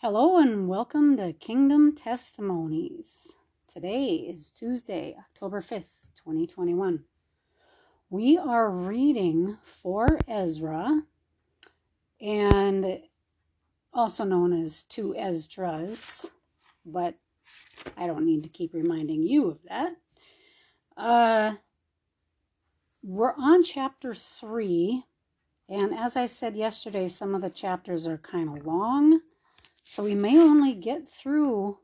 Hello and welcome to Kingdom Testimonies. Today is Tuesday, October 5th, 2021. We are reading 4 Ezra and also known as two Esdras, but I don't need to keep reminding you of that. Uh, we're on chapter three, and as I said yesterday, some of the chapters are kind of long. So we may only get through,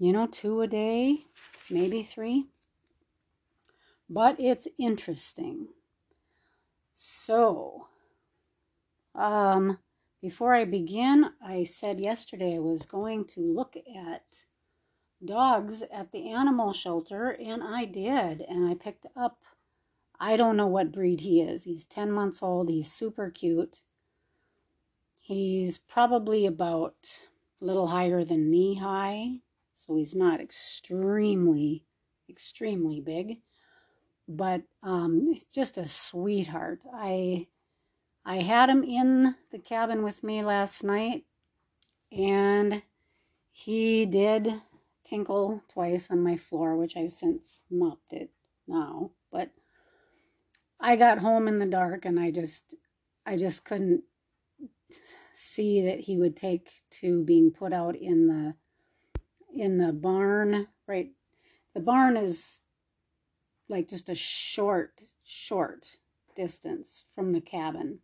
you know, two a day, maybe three. But it's interesting. So, um, before I begin, I said yesterday I was going to look at dogs at the animal shelter, and I did. And I picked up, I don't know what breed he is. He's 10 months old, he's super cute. He's probably about a little higher than knee high, so he's not extremely, extremely big, but um, just a sweetheart. I I had him in the cabin with me last night, and he did tinkle twice on my floor, which I've since mopped it now. But I got home in the dark, and I just I just couldn't see that he would take to being put out in the in the barn right? The barn is like just a short short distance from the cabin.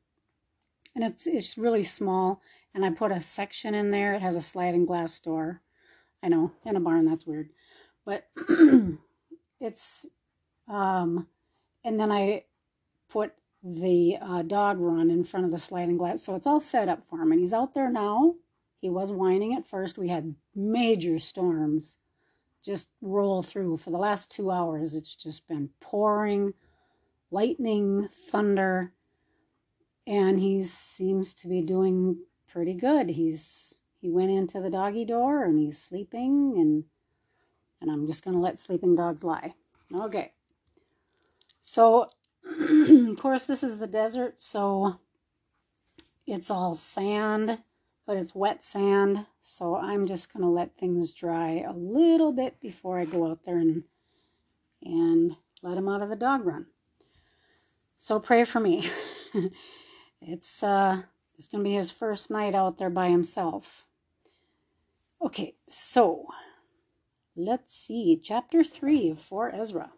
And it's it's really small and i put a section in there. It has a sliding glass door. I know in a barn that's weird. But it's um and then i put the uh, dog run in front of the sliding glass. So it's all set up for him. And he's out there now. He was whining at first. We had major storms just roll through. For the last two hours, it's just been pouring, lightning, thunder. And he seems to be doing pretty good. He's he went into the doggy door and he's sleeping and and I'm just gonna let sleeping dogs lie. Okay. So of course, this is the desert, so it's all sand, but it's wet sand. So I'm just going to let things dry a little bit before I go out there and, and let him out of the dog run. So pray for me. it's uh, it's going to be his first night out there by himself. Okay, so let's see. Chapter 3 of 4 Ezra.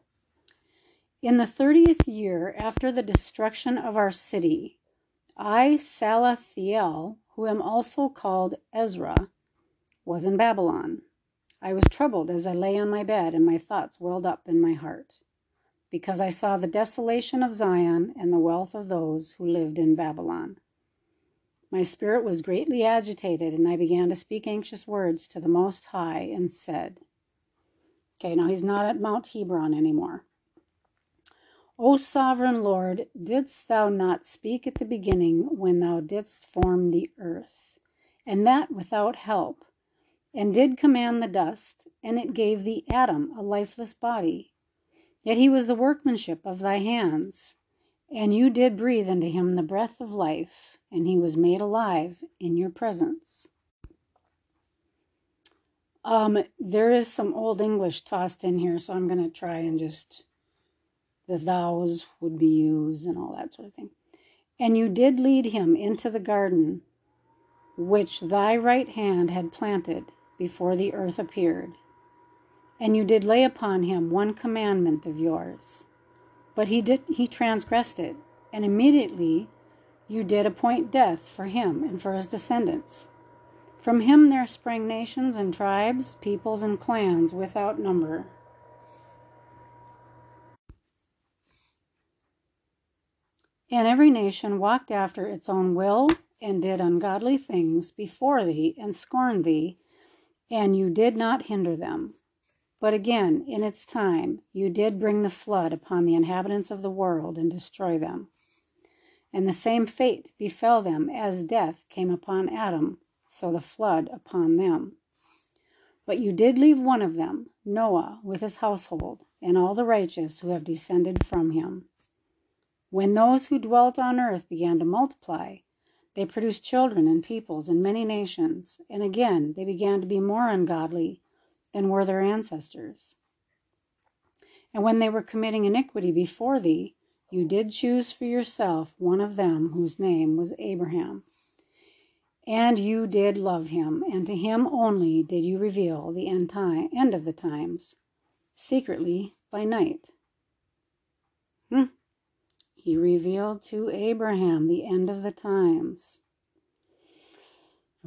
In the thirtieth year after the destruction of our city, I, Salathiel, who am also called Ezra, was in Babylon. I was troubled as I lay on my bed, and my thoughts welled up in my heart, because I saw the desolation of Zion and the wealth of those who lived in Babylon. My spirit was greatly agitated, and I began to speak anxious words to the Most High and said, Okay, now he's not at Mount Hebron anymore. O sovereign Lord, didst thou not speak at the beginning when thou didst form the earth, and that without help, and did command the dust, and it gave thee Adam a lifeless body? Yet he was the workmanship of thy hands, and you did breathe into him the breath of life, and he was made alive in your presence. Um, there is some old English tossed in here, so I'm going to try and just the thous would be used and all that sort of thing. And you did lead him into the garden which thy right hand had planted before the earth appeared. And you did lay upon him one commandment of yours. But he did he transgressed it, and immediately you did appoint death for him and for his descendants. From him there sprang nations and tribes, peoples and clans without number. And every nation walked after its own will and did ungodly things before thee and scorned thee, and you did not hinder them. But again, in its time, you did bring the flood upon the inhabitants of the world and destroy them. And the same fate befell them as death came upon Adam, so the flood upon them. But you did leave one of them, Noah, with his household, and all the righteous who have descended from him. When those who dwelt on earth began to multiply, they produced children and peoples and many nations, and again they began to be more ungodly than were their ancestors. And when they were committing iniquity before thee, you did choose for yourself one of them whose name was Abraham. And you did love him, and to him only did you reveal the end, time, end of the times, secretly by night. Hmm. He revealed to Abraham the end of the times.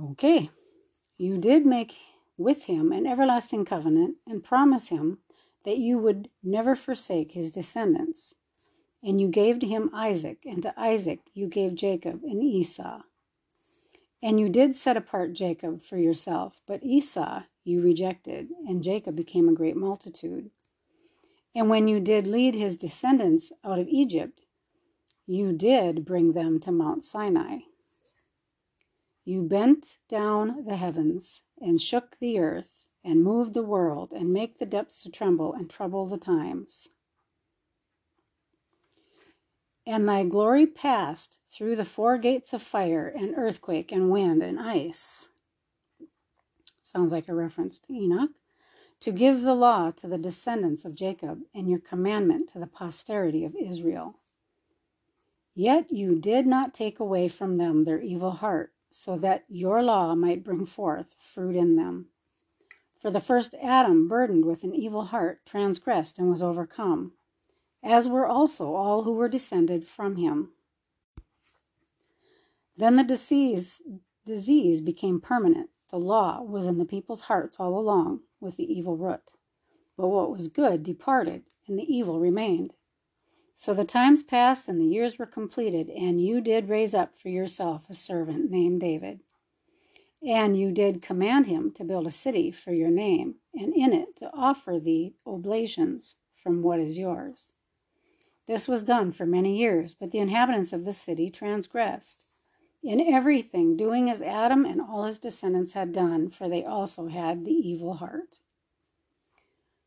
Okay. You did make with him an everlasting covenant and promise him that you would never forsake his descendants. And you gave to him Isaac, and to Isaac you gave Jacob and Esau. And you did set apart Jacob for yourself, but Esau you rejected, and Jacob became a great multitude. And when you did lead his descendants out of Egypt, you did bring them to Mount Sinai. You bent down the heavens and shook the earth and moved the world and make the depths to tremble and trouble the times. And thy glory passed through the four gates of fire and earthquake and wind and ice. Sounds like a reference to Enoch. To give the law to the descendants of Jacob and your commandment to the posterity of Israel. Yet you did not take away from them their evil heart, so that your law might bring forth fruit in them. For the first Adam, burdened with an evil heart, transgressed and was overcome as were also all who were descended from him. Then the disease, disease became permanent. The law was in the people's hearts all along with the evil root. But what was good departed, and the evil remained. So the times passed and the years were completed, and you did raise up for yourself a servant named David. And you did command him to build a city for your name, and in it to offer thee oblations from what is yours. This was done for many years, but the inhabitants of the city transgressed in everything, doing as Adam and all his descendants had done, for they also had the evil heart.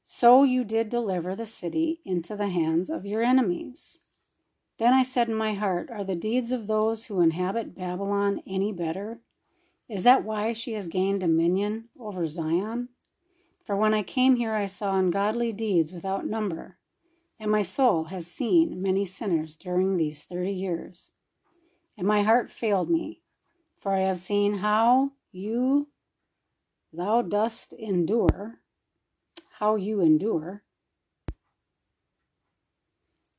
So you did deliver the city into the hands of your enemies. Then I said in my heart, Are the deeds of those who inhabit Babylon any better? Is that why she has gained dominion over Zion? For when I came here, I saw ungodly deeds without number and my soul has seen many sinners during these thirty years. And my heart failed me, for I have seen how you, thou dost endure, how you endure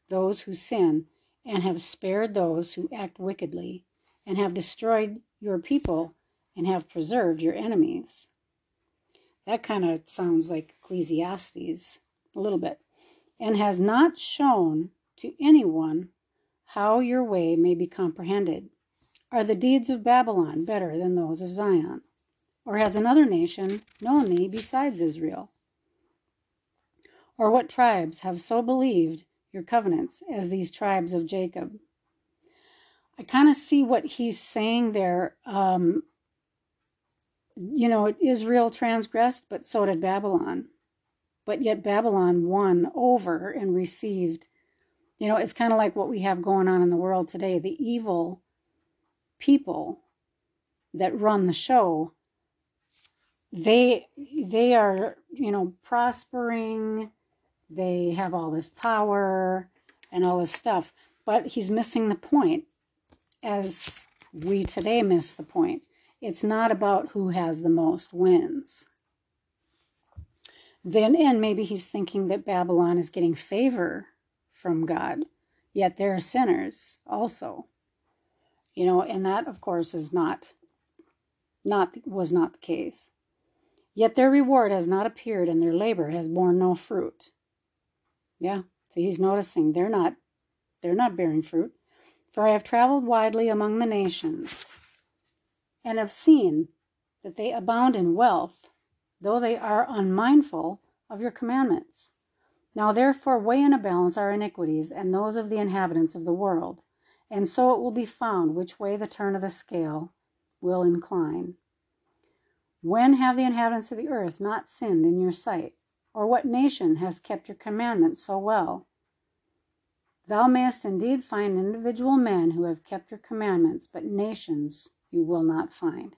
those who sin, and have spared those who act wickedly, and have destroyed your people, and have preserved your enemies. That kind of sounds like Ecclesiastes a little bit and has not shown to anyone how your way may be comprehended. Are the deeds of Babylon better than those of Zion? Or has another nation known thee besides Israel? Or what tribes have so believed your covenants as these tribes of Jacob? I kind of see what he's saying there. Um, you know, Israel transgressed, but so did Babylon but yet Babylon won over and received. You know, it's kind of like what we have going on in the world today. The evil people that run the show, they they are, you know, prospering. They have all this power and all this stuff, but he's missing the point as we today miss the point. It's not about who has the most wins. Then, and maybe he's thinking that Babylon is getting favor from God, yet they're sinners also. You know, and that, of course, is not, not was not the case. Yet their reward has not appeared, and their labor has borne no fruit. Yeah, so he's noticing they're not, they're not bearing fruit. For I have traveled widely among the nations, and have seen that they abound in wealth though they are unmindful of your commandments. Now therefore weigh in a balance our iniquities and those of the inhabitants of the world, and so it will be found which way the turn of the scale will incline. When have the inhabitants of the earth not sinned in your sight? Or what nation has kept your commandments so well? Thou mayest indeed find individual men who have kept your commandments, but nations you will not find.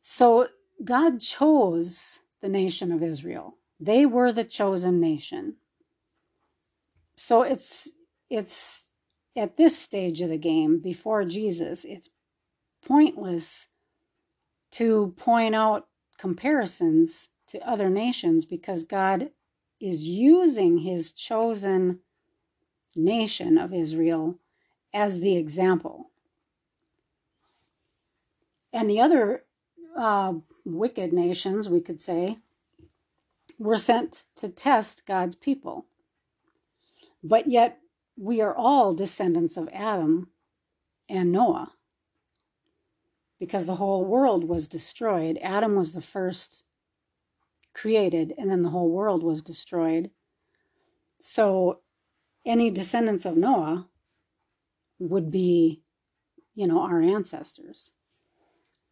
So God chose the nation of Israel. They were the chosen nation. So it's it's at this stage of the game before Jesus, it's pointless to point out comparisons to other nations because God is using his chosen nation of Israel as the example. And the other uh, wicked nations, we could say, were sent to test God's people. But yet, we are all descendants of Adam and Noah because the whole world was destroyed. Adam was the first created, and then the whole world was destroyed. So, any descendants of Noah would be, you know, our ancestors.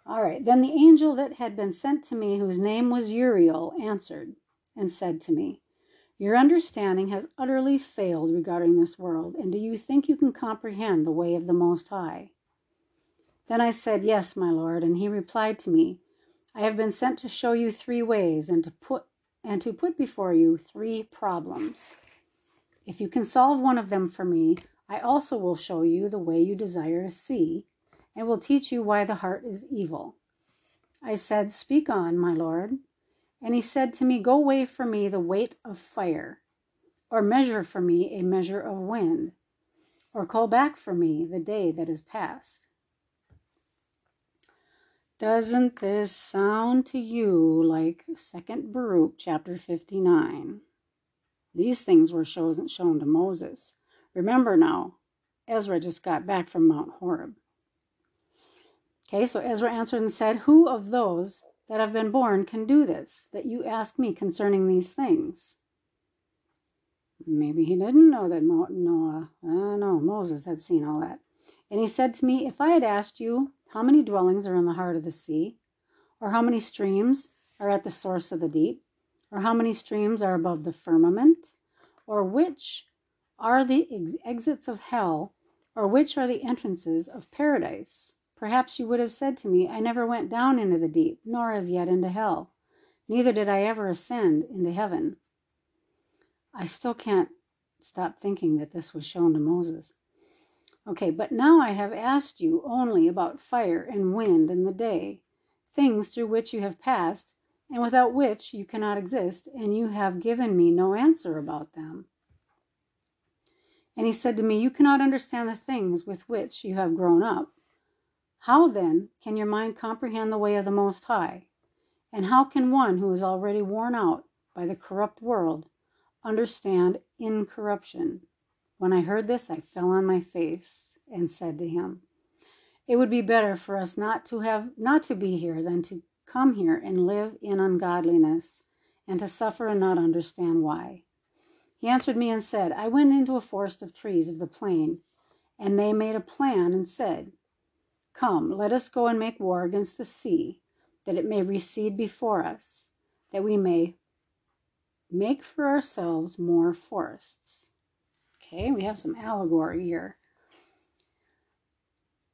All right. Then the angel that had been sent to me, whose name was Uriel, answered and said to me, Your understanding has utterly failed regarding this world, and do you think you can comprehend the way of the Most High? Then I said, Yes, my Lord, and he replied to me, I have been sent to show you three ways and to put and to put before you three problems. If you can solve one of them for me, I also will show you the way you desire to see, and will teach you why the heart is evil. I said, Speak on, my Lord. And he said to me, Go weigh for me the weight of fire, or measure for me a measure of wind, or call back for me the day that is past. Doesn't this sound to you like Second Baruch chapter 59? These things were shown, to Moses. Remember now, Ezra just got back from Mount Horeb. Okay, so Ezra answered and said, Who of those that have been born can do this, that you ask me concerning these things? Maybe he didn't know that Noah, uh, no, Moses had seen all that. And he said to me, If I had asked you how many dwellings are in the heart of the sea? Or how many streams are at the source of the deep? Or how many streams are above the firmament? Or which are the ex- exits of hell? Or which are the entrances of paradise? Perhaps you would have said to me, I never went down into the deep, nor as yet into hell. Neither did I ever ascend into heaven. I still can't stop thinking that this was shown to Moses. Okay, but now I have asked you only about fire and wind and the day, things through which you have passed, and without which you cannot exist, and you have given me no answer about them. And he said to me, You cannot understand the things with which you have grown up. How then can your mind comprehend the way of the Most High? And how can one who is already worn out by the corrupt world understand incorruption? When I heard this, I fell on my face and said to him, It would be better for us not to have not to be here than to come here and live in ungodliness and to suffer and not understand why. He answered me and said, I went into a forest of trees of the plain, and they made a plan and said, Come, let us go and make war against the sea, that it may recede before us, that we may make for ourselves more forests. Okay, we have some allegory here.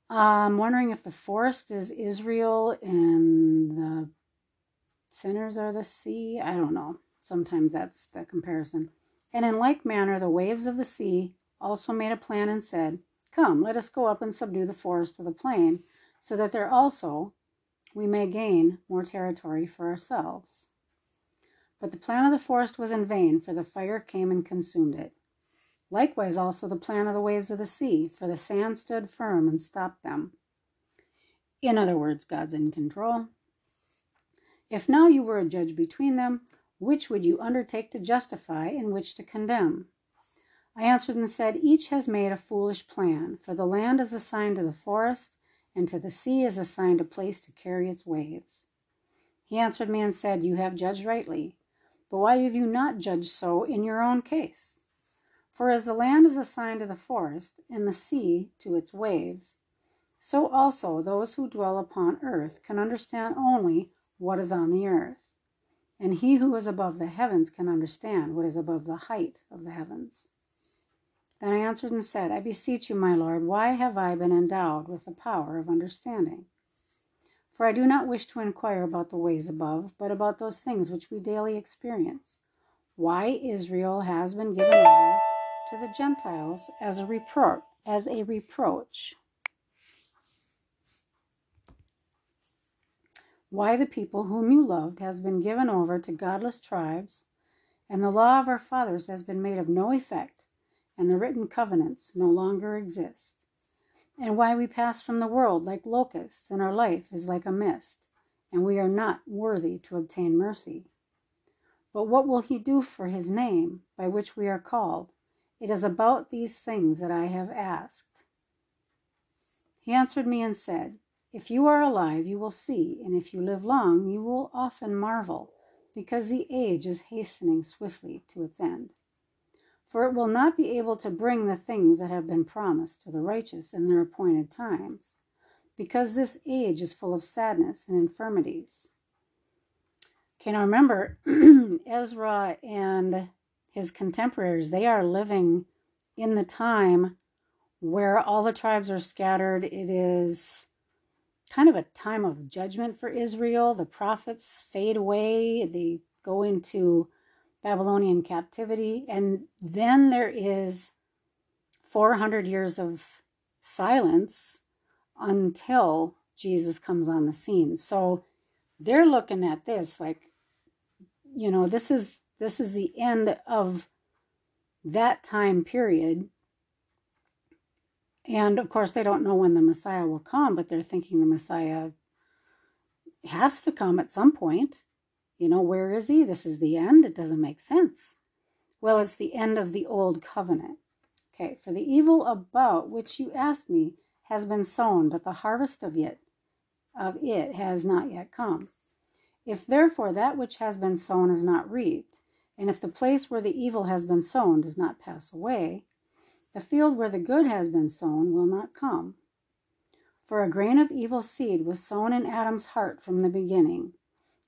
I'm wondering if the forest is Israel and the sinners are the sea. I don't know. Sometimes that's the comparison. And in like manner, the waves of the sea also made a plan and said, Come, let us go up and subdue the forest of the plain, so that there also we may gain more territory for ourselves. But the plan of the forest was in vain, for the fire came and consumed it. Likewise also the plan of the waves of the sea, for the sand stood firm and stopped them. In other words, God's in control. If now you were a judge between them, which would you undertake to justify and which to condemn? I answered and said, Each has made a foolish plan, for the land is assigned to the forest, and to the sea is assigned a place to carry its waves. He answered me and said, You have judged rightly, but why have you not judged so in your own case? For as the land is assigned to the forest, and the sea to its waves, so also those who dwell upon earth can understand only what is on the earth. and he who is above the heavens can understand what is above the height of the heavens. Then I answered and said, I beseech you, my Lord, why have I been endowed with the power of understanding? For I do not wish to inquire about the ways above, but about those things which we daily experience. Why Israel has been given over to the Gentiles as a reproach, as a reproach. Why the people whom you loved has been given over to godless tribes, and the law of our fathers has been made of no effect, and the written covenants no longer exist. And why we pass from the world like locusts, and our life is like a mist, and we are not worthy to obtain mercy. But what will he do for his name, by which we are called? It is about these things that I have asked. He answered me and said, If you are alive, you will see, and if you live long, you will often marvel, because the age is hastening swiftly to its end. For it will not be able to bring the things that have been promised to the righteous in their appointed times, because this age is full of sadness and infirmities. Okay, now remember, Ezra and his contemporaries, they are living in the time where all the tribes are scattered. It is kind of a time of judgment for Israel. The prophets fade away, they go into Babylonian captivity, and then there is 400 years of silence until Jesus comes on the scene. So they're looking at this like, you know, this is this is the end of that time period. And of course, they don't know when the Messiah will come, but they're thinking the Messiah has to come at some point. You know, where is he? This is the end. It doesn't make sense. Well, it's the end of the old covenant. Okay, for the evil about which you ask me has been sown, but the harvest of it of it has not yet come. If therefore that which has been sown is not reaped, and if the place where the evil has been sown does not pass away, the field where the good has been sown will not come. For a grain of evil seed was sown in Adam's heart from the beginning,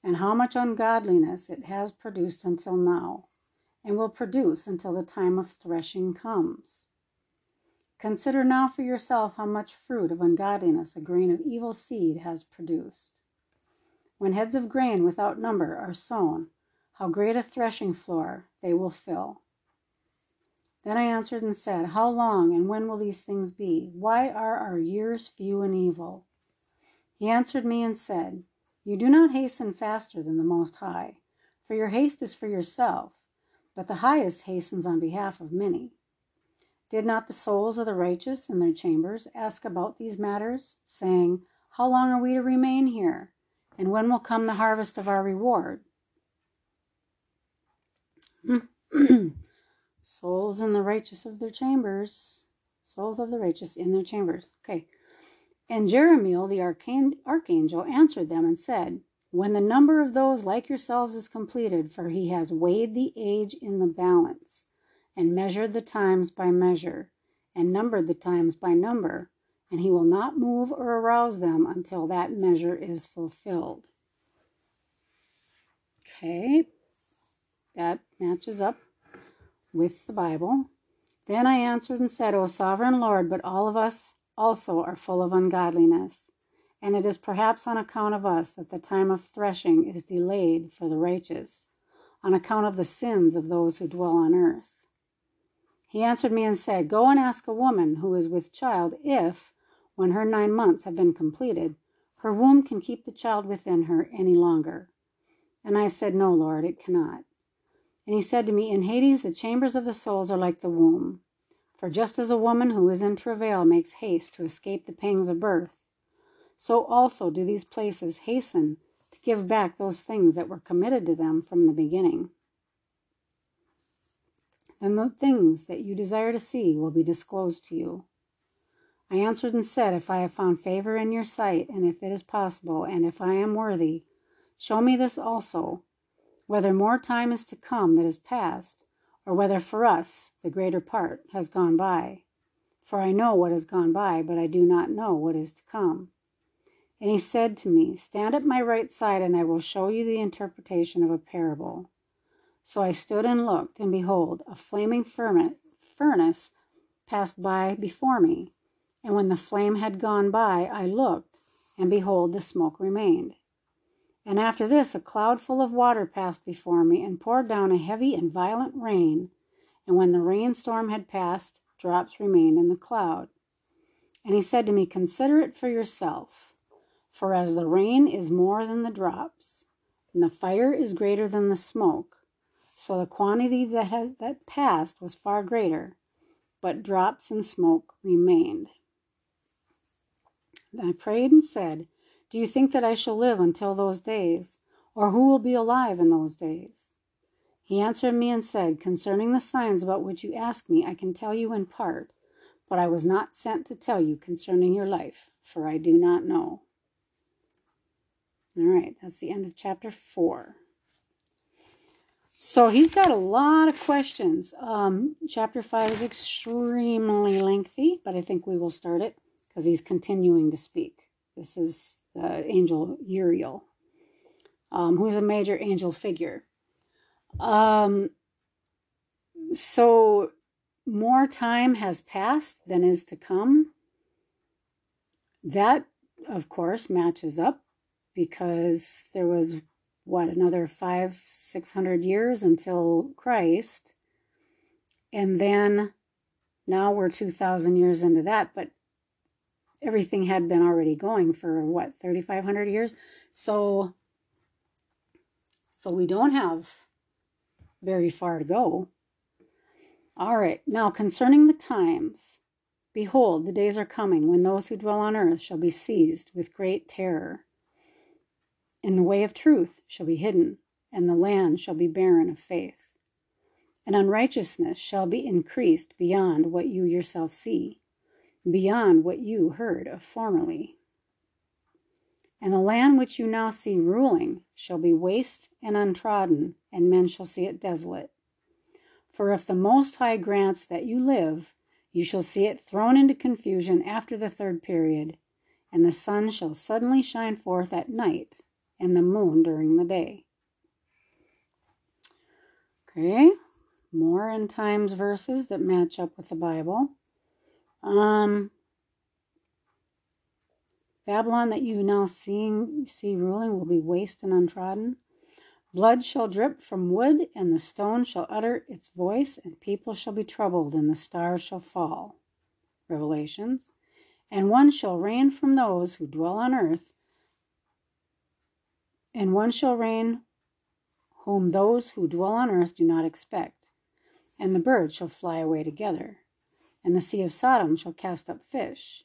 and how much ungodliness it has produced until now, and will produce until the time of threshing comes. Consider now for yourself how much fruit of ungodliness a grain of evil seed has produced. When heads of grain without number are sown, how great a threshing floor they will fill. Then I answered and said, How long and when will these things be? Why are our years few and evil? He answered me and said, You do not hasten faster than the Most High, for your haste is for yourself, but the highest hastens on behalf of many. Did not the souls of the righteous in their chambers ask about these matters, saying, How long are we to remain here? And when will come the harvest of our reward? Souls in the righteous of their chambers. Souls of the righteous in their chambers. Okay. And Jeremiel the archangel answered them and said, When the number of those like yourselves is completed, for he has weighed the age in the balance, and measured the times by measure, and numbered the times by number, and he will not move or arouse them until that measure is fulfilled. Okay, that matches up with the Bible. Then I answered and said, O sovereign Lord, but all of us also are full of ungodliness. And it is perhaps on account of us that the time of threshing is delayed for the righteous, on account of the sins of those who dwell on earth. He answered me and said, Go and ask a woman who is with child if, when her nine months have been completed, her womb can keep the child within her any longer. And I said, No, Lord, it cannot. And he said to me, In Hades, the chambers of the souls are like the womb. For just as a woman who is in travail makes haste to escape the pangs of birth, so also do these places hasten to give back those things that were committed to them from the beginning. Then the things that you desire to see will be disclosed to you. I answered and said, If I have found favor in your sight, and if it is possible, and if I am worthy, show me this also whether more time is to come that is past, or whether for us the greater part has gone by. For I know what has gone by, but I do not know what is to come. And he said to me, Stand at my right side, and I will show you the interpretation of a parable. So I stood and looked, and behold, a flaming furnace passed by before me. And when the flame had gone by, I looked, and behold, the smoke remained. And after this, a cloud full of water passed before me, and poured down a heavy and violent rain. And when the rainstorm had passed, drops remained in the cloud. And he said to me, Consider it for yourself for as the rain is more than the drops, and the fire is greater than the smoke, so the quantity that has that passed was far greater, but drops and smoke remained. Then I prayed and said, Do you think that I shall live until those days, or who will be alive in those days? He answered me and said, Concerning the signs about which you ask me, I can tell you in part, but I was not sent to tell you concerning your life, for I do not know. All right, that's the end of chapter four. So he's got a lot of questions. Um, chapter five is extremely lengthy, but I think we will start it because he's continuing to speak. This is the angel Uriel, um, who's a major angel figure. Um, so more time has passed than is to come. That, of course, matches up because there was what another five six hundred years until christ and then now we're 2000 years into that but everything had been already going for what 3500 years? So so we don't have very far to go. All right now concerning the times. Behold the days are coming when those who dwell on earth shall be seized with great terror. And the way of truth shall be hidden, and the land shall be barren of faith. And unrighteousness shall be increased beyond what you yourself see, beyond what you heard of formerly. And the land which you now see ruling shall be waste and untrodden, and men shall see it desolate. For if the Most High grants that you live, you shall see it thrown into confusion after the third period, and the sun shall suddenly shine forth at night, and the moon during the day. Okay, more end times verses that match up with the Bible. Um, Babylon that you now seeing see ruling will be waste and untrodden. Blood shall drip from wood, and the stone shall utter its voice, and people shall be troubled, and the stars shall fall. Revelations. And one shall reign from those who dwell on earth, and one shall reign whom those who dwell on earth do not expect. And the birds shall fly away together. And the sea of Sodom shall cast up fish.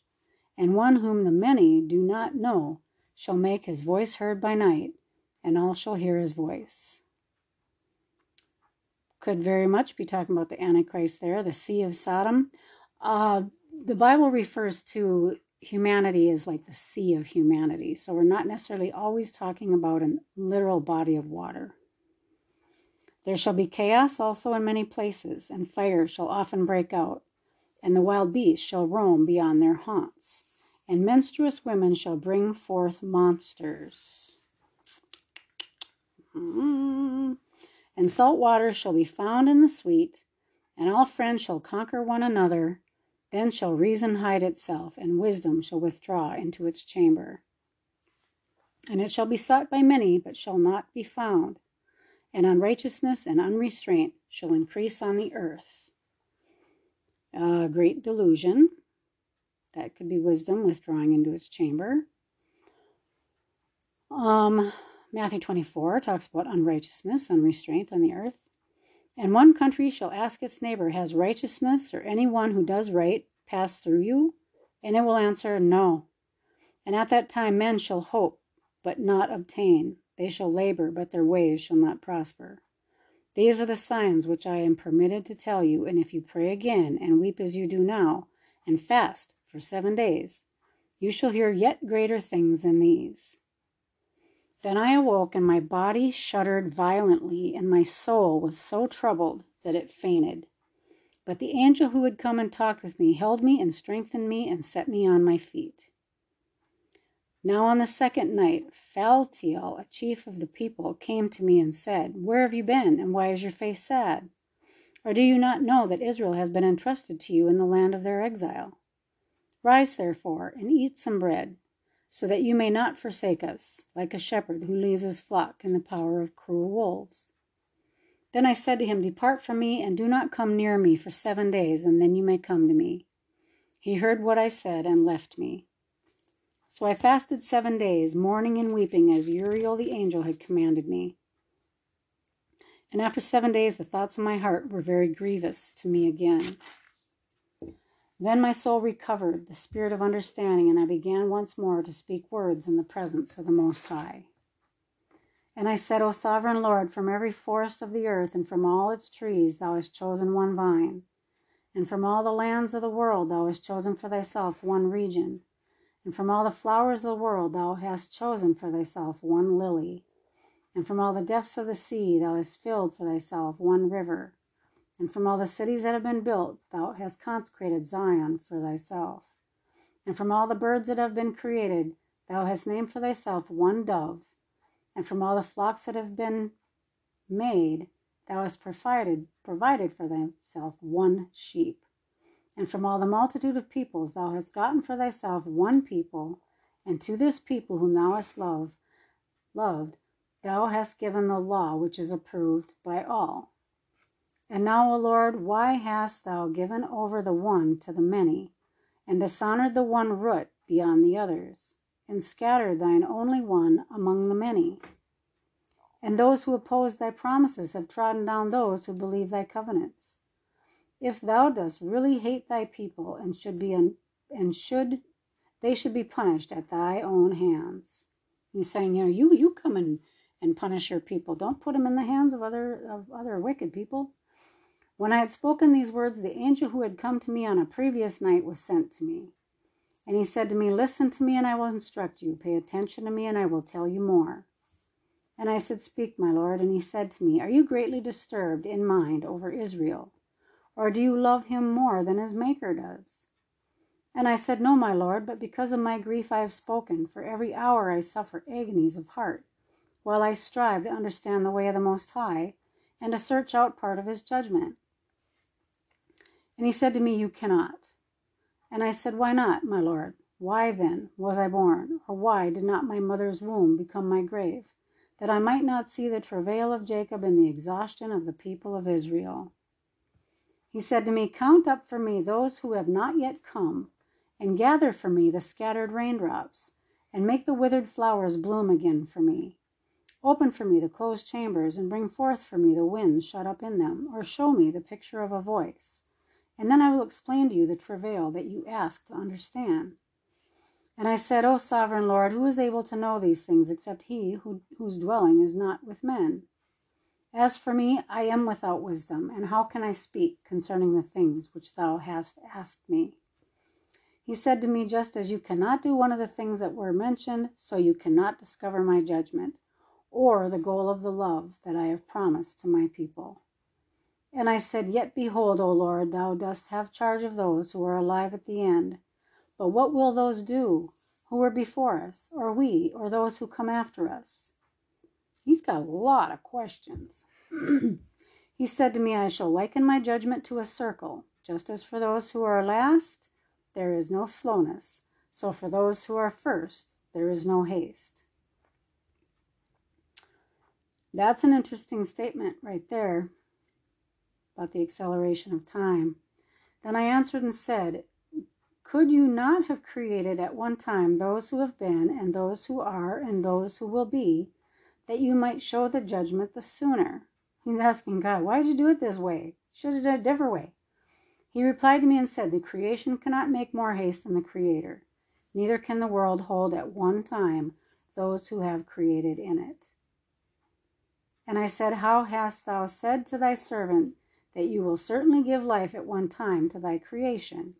And one whom the many do not know shall make his voice heard by night, and all shall hear his voice. Could very much be talking about the Antichrist there, the Sea of Sodom. Uh, the Bible refers to humanity as like the sea of humanity. So we're not necessarily always talking about a literal body of water. There shall be chaos also in many places, and fire shall often break out, and the wild beasts shall roam beyond their haunts, and menstruous women shall bring forth monsters. Mm. And salt water shall be found in the sweet, and all friends shall conquer one another, then shall reason hide itself, and wisdom shall withdraw into its chamber. And it shall be sought by many, but shall not be found. And unrighteousness and unrestraint shall increase on the earth. A great delusion. That could be wisdom withdrawing into its chamber. Um, Matthew 24 talks about unrighteousness, unrestraint on the earth. And one country shall ask its neighbor, Has righteousness or any one who does right passed through you? And it will answer, No. And at that time men shall hope, but not obtain. They shall labor, but their ways shall not prosper. These are the signs which I am permitted to tell you, and if you pray again, and weep as you do now, and fast for seven days, you shall hear yet greater things than these. Then I awoke, and my body shuddered violently, and my soul was so troubled that it fainted. But the angel who had come and talked with me held me and strengthened me and set me on my feet. Now on the second night, Phaltiel, a chief of the people, came to me and said, Where have you been, and why is your face sad? Or do you not know that Israel has been entrusted to you in the land of their exile? Rise, therefore, and eat some bread, so that you may not forsake us, like a shepherd who leaves his flock in the power of cruel wolves. Then I said to him, Depart from me, and do not come near me for seven days, and then you may come to me. He heard what I said and left me. So I fasted seven days, mourning and weeping, as Uriel the angel had commanded me. And after seven days, the thoughts of my heart were very grievous to me again. Then my soul recovered the spirit of understanding, and I began once more to speak words in the presence of the Most High. And I said, O sovereign Lord, from every forest of the earth and from all its trees thou hast chosen one vine, and from all the lands of the world thou hast chosen for thyself one region and from all the flowers of the world thou hast chosen for thyself one lily. And from all the depths of the sea thou hast filled for thyself one river. And from all the cities that have been built thou hast consecrated Zion for thyself. And from all the birds that have been created thou hast named for thyself one dove. And from all the flocks that have been made thou hast provided, provided for thyself one sheep. And from all the multitude of peoples thou hast gotten for thyself one people, and to this people whom thou hast loved, loved, thou hast given the law which is approved by all. And now, O Lord, why hast thou given over the one to the many, and dishonored the one root beyond the others, and scattered thine only one among the many? And those who oppose thy promises have trodden down those who believe thy covenants. If thou dost really hate thy people and should be un, and should they should be punished at thy own hands. He's saying, you know, you you come and, and punish your people. Don't put them in the hands of other of other wicked people. When I had spoken these words, the angel who had come to me on a previous night was sent to me. And he said to me, Listen to me, and I will instruct you. Pay attention to me, and I will tell you more. And I said, Speak, my Lord. And he said to me, Are you greatly disturbed in mind over Israel? Or do you love him more than his Maker does? And I said, No, my Lord, but because of my grief I have spoken. For every hour I suffer agonies of heart, while I strive to understand the way of the Most High, and to search out part of his judgment. And he said to me, You cannot. And I said, Why not, my Lord? Why then was I born? Or why did not my mother's womb become my grave? That I might not see the travail of Jacob and the exhaustion of the people of Israel. He said to me, Count up for me those who have not yet come, and gather for me the scattered raindrops, and make the withered flowers bloom again for me. Open for me the closed chambers, and bring forth for me the winds shut up in them, or show me the picture of a voice. And then I will explain to you the travail that you ask to understand. And I said, O sovereign Lord, who is able to know these things except he who, whose dwelling is not with men? As for me, I am without wisdom, and how can I speak concerning the things which thou hast asked me? He said to me, Just as you cannot do one of the things that were mentioned, so you cannot discover my judgment, or the goal of the love that I have promised to my people. And I said, Yet behold, O Lord, thou dost have charge of those who are alive at the end. But what will those do who were before us, or we, or those who come after us? He's got a lot of questions. he said to me, I shall liken my judgment to a circle. Just as for those who are last, there is no slowness, so for those who are first, there is no haste. That's an interesting statement right there about the acceleration of time. Then I answered and said, Could you not have created at one time those who have been, and those who are, and those who will be? That you might show the judgment the sooner. He's asking God, why did you do it this way? Should have done it a different way. He replied to me and said, The creation cannot make more haste than the Creator, neither can the world hold at one time those who have created in it. And I said, How hast thou said to thy servant that you will certainly give life at one time to thy creation?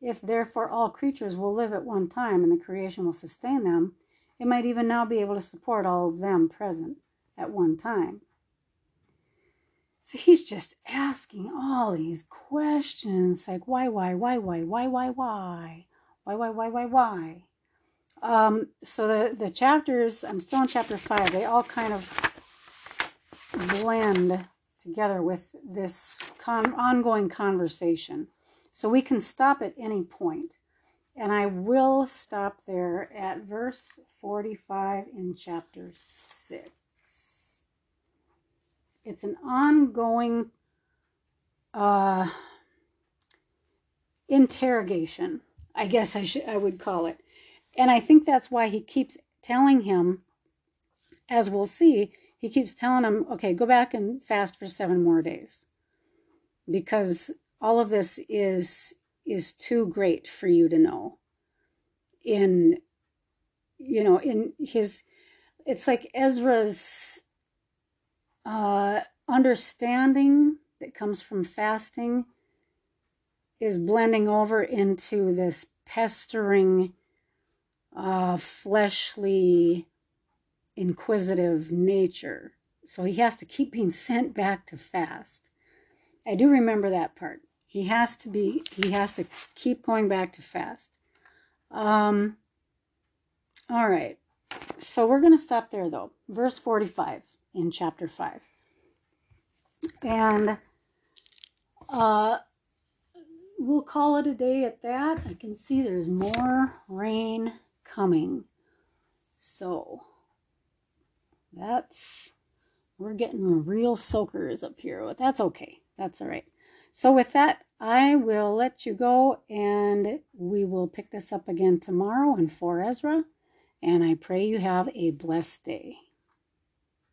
If therefore all creatures will live at one time and the creation will sustain them, it might even now be able to support all of them present at one time. So he's just asking all these questions like why, why, why, why, why, why, why, why, why, why, why, why. Um, so the, the chapters, I'm still in chapter five, they all kind of blend together with this con- ongoing conversation. So we can stop at any point. And I will stop there at verse 45 in chapter 6. It's an ongoing uh, interrogation, I guess I should I would call it. And I think that's why he keeps telling him, as we'll see, he keeps telling him, okay, go back and fast for seven more days. Because all of this is is too great for you to know. In you know, in his it's like Ezra's uh understanding that comes from fasting is blending over into this pestering, uh, fleshly, inquisitive nature. So he has to keep being sent back to fast. I do remember that part. He has to be, he has to keep going back to fast. Um, all right. So we're going to stop there though. Verse 45 in chapter 5. And uh, we'll call it a day at that. I can see there's more rain coming. So that's, we're getting real soakers up here, but that's okay. That's all right. So with that, I will let you go and we will pick this up again tomorrow in 4 Ezra. And I pray you have a blessed day.